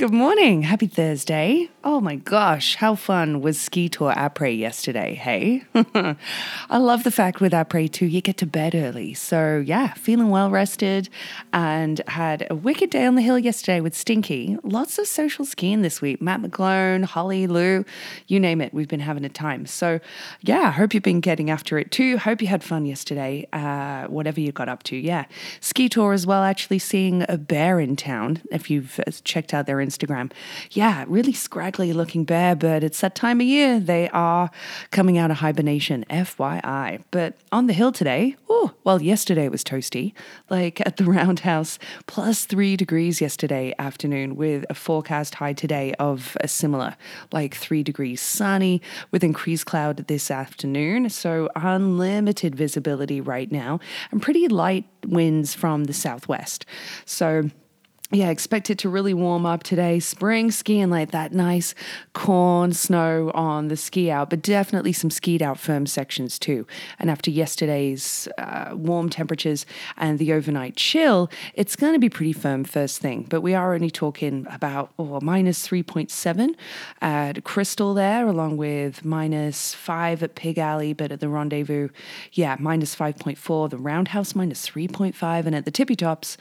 Good morning. Happy Thursday. Oh my gosh, how fun was Skiitour Après yesterday, hey? I love the fact with Après too, you get to bed early. So yeah, feeling well rested and had a wicked day on the hill yesterday with Stinky. Lots of social skiing this week. Matt McGlone, Holly, Lou, you name it, we've been having a time. So yeah, hope you've been getting after it too. Hope you had fun yesterday, uh, whatever you got up to. Yeah. Skiitour as well, actually seeing a bear in town, if you've uh, checked out their Instagram. Yeah, really scraggly looking bear, but it's that time of year. They are coming out of hibernation, FYI. But on the hill today, oh, well, yesterday was toasty, like at the Roundhouse, plus three degrees yesterday afternoon, with a forecast high today of a similar, like three degrees sunny with increased cloud this afternoon. So unlimited visibility right now and pretty light winds from the southwest. So yeah, expect it to really warm up today. Spring skiing like that nice corn snow on the ski out, but definitely some skied out firm sections too. And after yesterday's uh, warm temperatures and the overnight chill, it's going to be pretty firm first thing. But we are only talking about oh, minus 3.7 at Crystal there, along with minus 5 at Pig Alley, but at the Rendezvous, yeah, minus 5.4. The Roundhouse, minus 3.5. And at the tippy tops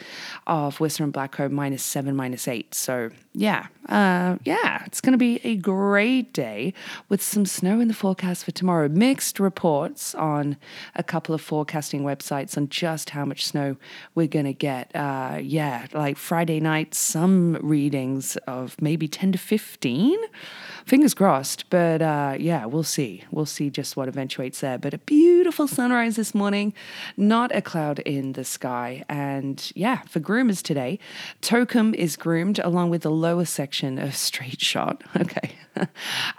of Whistler and Blackcomb, minus seven, minus eight. So yeah, uh, yeah, it's going to be a great day with some snow in the forecast for tomorrow. Mixed reports on a couple of forecasting websites on just how much snow we're going to get. Uh, yeah, like Friday night, some readings of maybe 10 to 15. Fingers crossed, but uh, yeah, we'll see. We'll see just what eventuates there. But a beautiful sunrise this morning, not a cloud in the sky. And yeah, for groomers today, Tokum is groomed along with the lower section of Straight Shot. Okay.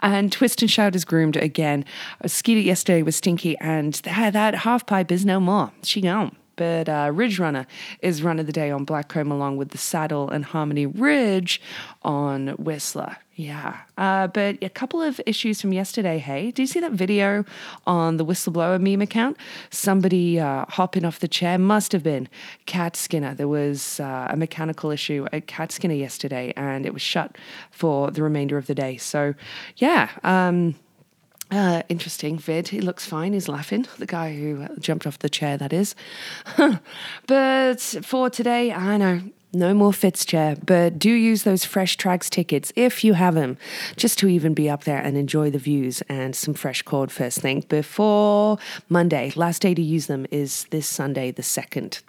and Twist and Shout is groomed again. I skied it yesterday with Stinky, and that, that half pipe is no more. She gone but uh, Ridge Runner is run of the day on Blackcomb along with the Saddle and Harmony Ridge on Whistler. Yeah. Uh, but a couple of issues from yesterday, hey. Did you see that video on the whistleblower meme account? Somebody uh, hopping off the chair must have been Cat Skinner. There was uh, a mechanical issue at Cat Skinner yesterday and it was shut for the remainder of the day. So, yeah. Um, uh, interesting vid. He looks fine. He's laughing. The guy who jumped off the chair, that is. but for today, I know no more Fitz chair, but do use those fresh tracks tickets if you have them, just to even be up there and enjoy the views and some fresh cord first thing before Monday. Last day to use them is this Sunday, the 2nd.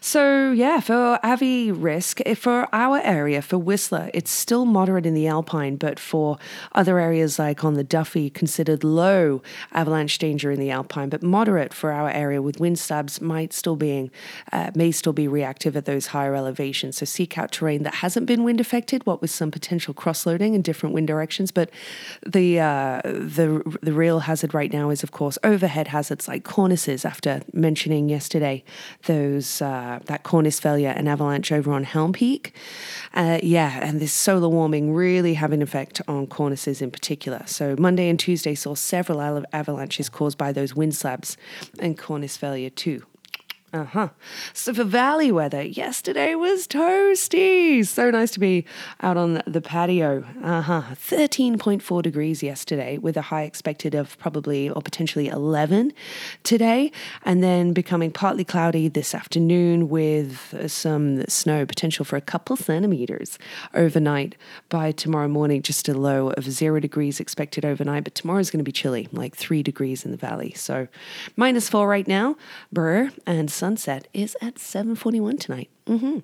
So, yeah, for Avi risk, eh, for our area, for Whistler, it's still moderate in the Alpine, but for other areas like on the Duffey, considered low avalanche danger in the Alpine, but moderate for our area with wind slabs might still being, uh, may still be reactive at those higher elevations. So, seek out terrain that hasn't been wind affected, what with some potential cross loading in different wind directions. But the, uh, the, the real hazard right now is, of course, overhead hazards like cornices, after mentioning yesterday those. Uh, uh, that cornice failure and avalanche over on Helm Peak. Uh, yeah, and this solar warming really having an effect on cornices in particular. So Monday and Tuesday saw several avalanches caused by those wind slabs and cornice failure too. Uh huh. So for valley weather, yesterday was toasty. So nice to be out on the patio. Uh huh. 13.4 degrees yesterday with a high expected of probably or potentially 11 today. And then becoming partly cloudy this afternoon with some snow potential for a couple centimeters overnight by tomorrow morning. Just a low of zero degrees expected overnight. But tomorrow's going to be chilly, like three degrees in the valley. So minus four right now. Brr. And sunset is at 7:41 tonight. Mm-hmm.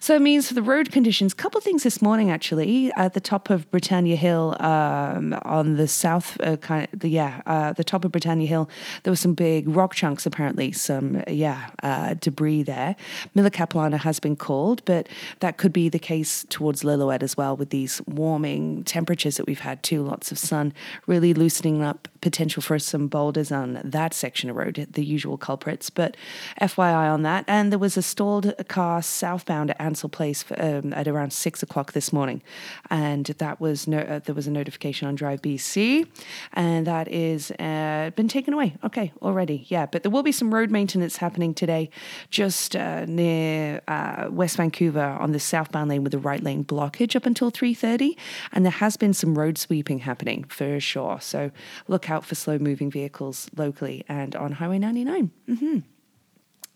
So it means for the road conditions, couple things this morning actually at the top of Britannia Hill um, on the south, uh, kind of the, yeah, uh, the top of Britannia Hill, there were some big rock chunks apparently, some yeah uh, debris there. Miller Capilano has been called, but that could be the case towards Lillooet as well with these warming temperatures that we've had too. Lots of sun really loosening up potential for some boulders on that section of road, the usual culprits. But FYI on that. And there was a stalled car southbound at Ansell Place for, um, at around six o'clock this morning, and that was no, uh, there was a notification on Drive BC, and that is uh, been taken away. Okay, already, yeah. But there will be some road maintenance happening today, just uh, near uh, West Vancouver on the southbound lane with the right lane blockage up until three thirty, and there has been some road sweeping happening for sure. So look out for slow moving vehicles locally and on Highway ninety nine. Mm-hmm.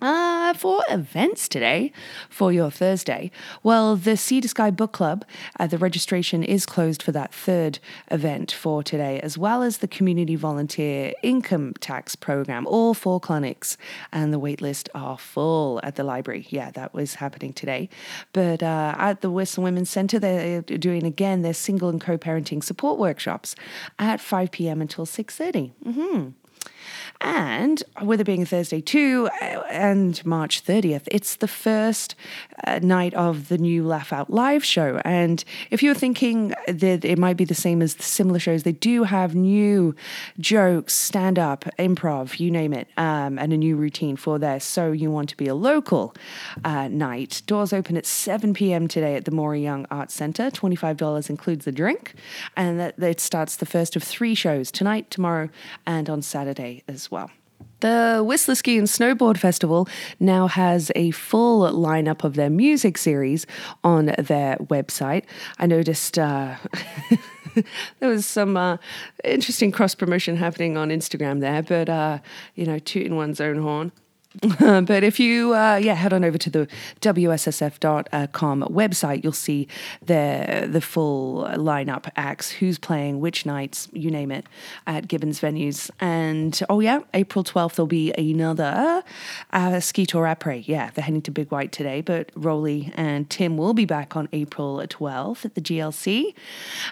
Uh, for events today, for your Thursday, well, the Sea to Sky Book Club, uh, the registration is closed for that third event for today, as well as the Community Volunteer Income Tax Program, all four clinics, and the waitlist are full at the library. Yeah, that was happening today. But uh, at the Whistler Women's Centre, they're doing again their single and co-parenting support workshops at 5 p.m. until 6.30. Mm-hmm. And with it being a Thursday too, uh, and March 30th, it's the first uh, night of the new Laugh Out Live show. And if you're thinking that it might be the same as the similar shows, they do have new jokes, stand up, improv, you name it, um, and a new routine for there. So you want to be a local uh, night. Doors open at 7 p.m. today at the Maury Young Arts Centre. $25 includes the drink. And that, it starts the first of three shows tonight, tomorrow, and on Saturday as well. The Whistler Ski and Snowboard Festival now has a full lineup of their music series on their website. I noticed uh, there was some uh, interesting cross promotion happening on Instagram there, but uh, you know, tooting one's own horn. but if you, uh, yeah, head on over to the WSSF.com website, you'll see the the full lineup acts, who's playing, which nights, you name it, at Gibbons venues. And oh yeah, April twelfth there'll be another uh, Skiitour après. Yeah, they're heading to Big White today, but Rollie and Tim will be back on April twelfth at the GLC.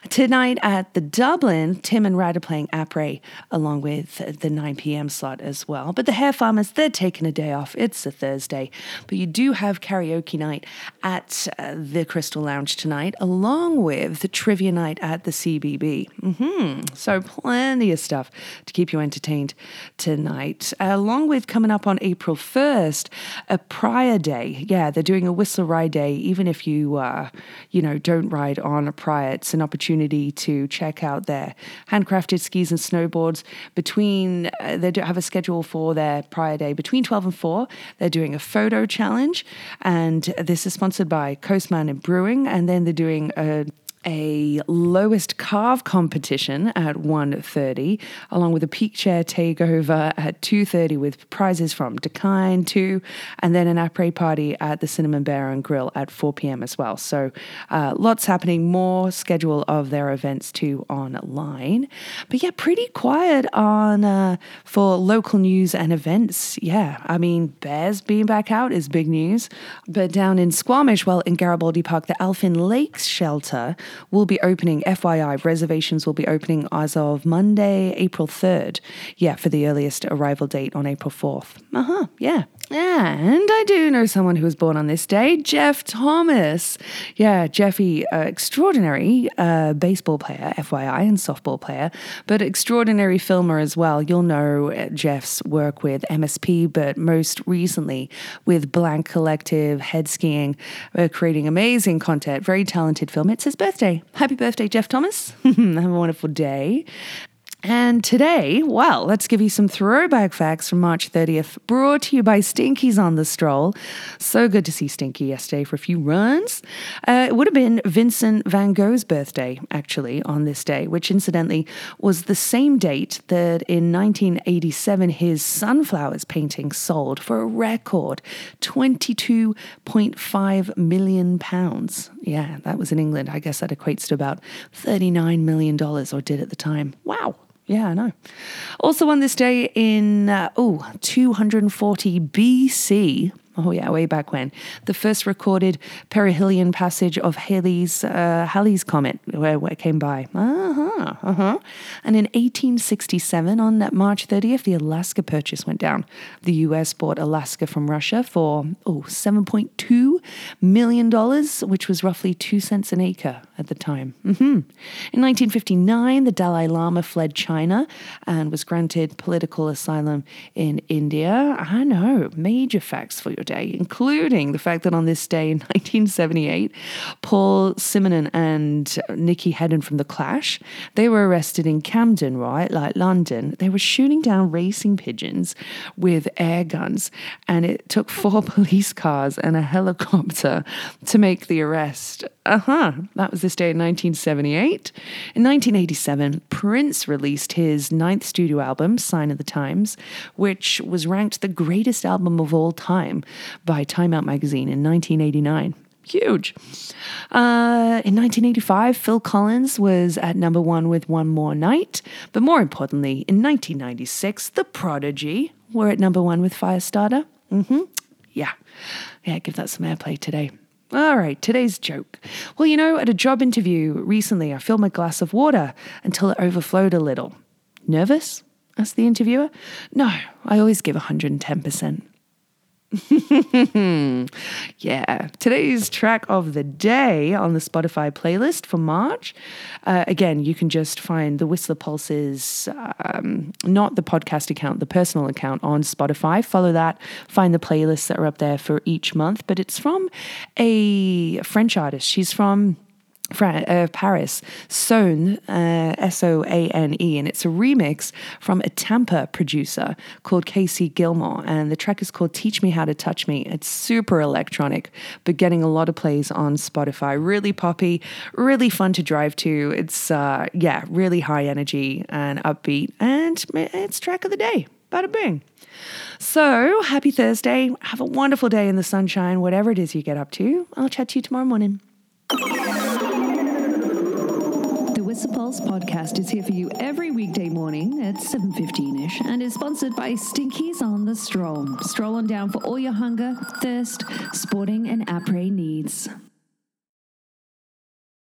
Tonight at the Dublin, Tim and Rad are playing après along with the 9 p.m. slot as well. But the Hair Farmers, they're taking a day off. It's a Thursday, but you do have karaoke night at uh, the Crystal Lounge tonight, along with the trivia night at the CBB. Mm-hmm. So plenty of stuff to keep you entertained tonight, along with coming up on April first, a Prior day. Yeah, they're doing a Whistler Ride Day. Even if you, uh, you know, don't ride on a Prior, it's an opportunity to check out their handcrafted skis and snowboards. Between uh, they don't have a schedule for their Prior day between 12 12 and 4, they're doing a photo challenge, and this is sponsored by Coast Mountain Brewing, and then they're doing a a lowest carve competition at 1.30, along with a peak chair takeover at 2.30 with prizes from Dakine too, and then an après party at the Cinnamon Bear and Grill at 4 p.m. as well. So uh, lots happening, more schedule of their events too online. But yeah, pretty quiet on uh, for local news and events. Yeah, I mean, Bears being back out is big news. But down in Squamish, well, in Garibaldi Park, the Elfin Lakes Shelter will be opening, FYI, reservations will be opening as of Monday, April 3rd. Yeah, for the earliest arrival date on April 4th. Uh huh, yeah. And I do know someone who was born on this day, Jeff Thomas. Yeah, Jeffy, uh, extraordinary uh, baseball player, FYI, and softball player, but extraordinary filmer as well. You'll know uh, Jeff's work with MSP, but most recently with Blank Collective, head skiing, uh, creating amazing content. Very talented film. It's his birthday. Happy birthday, Jeff Thomas. Have a wonderful day. And today, well, let's give you some throwback facts from March 30th, brought to you by Stinky's on the Stroll. So good to see Stinky yesterday for a few runs. Uh, it would have been Vincent van Gogh's birthday, actually, on this day, which incidentally was the same date that in 1987 his Sunflowers painting sold for a record 22.5 million pounds. Yeah, that was in England. I guess that equates to about $39 million, or did at the time. Wow. Yeah, I know. Also on this day in, uh, oh, 240 BC, oh yeah, way back when, the first recorded perihelion passage of Halley's, uh, Halley's Comet, where, where it came by. Uh-huh, uh-huh. And in 1867, on March 30th, the Alaska Purchase went down. The US bought Alaska from Russia for, oh, $7.2 million, which was roughly two cents an acre at the time. Mm-hmm. In 1959, the Dalai Lama fled China and was granted political asylum in India. I know, major facts for your day, including the fact that on this day in 1978, Paul Simonon and Nicky Headon from The Clash, they were arrested in Camden, right, like London. They were shooting down racing pigeons with air guns, and it took four police cars and a helicopter to make the arrest. Uh huh. That was this day in 1978. In 1987, Prince released his ninth studio album, Sign of the Times, which was ranked the greatest album of all time by Time Out magazine in 1989 huge. Uh, in 1985, Phil Collins was at number one with One More Night. But more importantly, in 1996, The Prodigy were at number one with Firestarter. Mm-hmm. Yeah. Yeah, give that some airplay today. All right, today's joke. Well, you know, at a job interview recently, I filled my glass of water until it overflowed a little. Nervous? asked the interviewer. No, I always give 110%. yeah, today's track of the day on the Spotify playlist for March. Uh, again, you can just find the Whistler Pulses, um, not the podcast account, the personal account on Spotify. Follow that, find the playlists that are up there for each month. But it's from a French artist. She's from uh, Paris, Soane, uh, S O A N E, and it's a remix from a Tampa producer called Casey Gilmore. And the track is called Teach Me How to Touch Me. It's super electronic, but getting a lot of plays on Spotify. Really poppy, really fun to drive to. It's, uh, yeah, really high energy and upbeat. And it's track of the day. Bada bing. So, happy Thursday. Have a wonderful day in the sunshine, whatever it is you get up to. I'll chat to you tomorrow morning. Pulse podcast is here for you every weekday morning at 7.15ish and is sponsored by Stinkies on the Stroll. Stroll on down for all your hunger, thirst, sporting and après needs.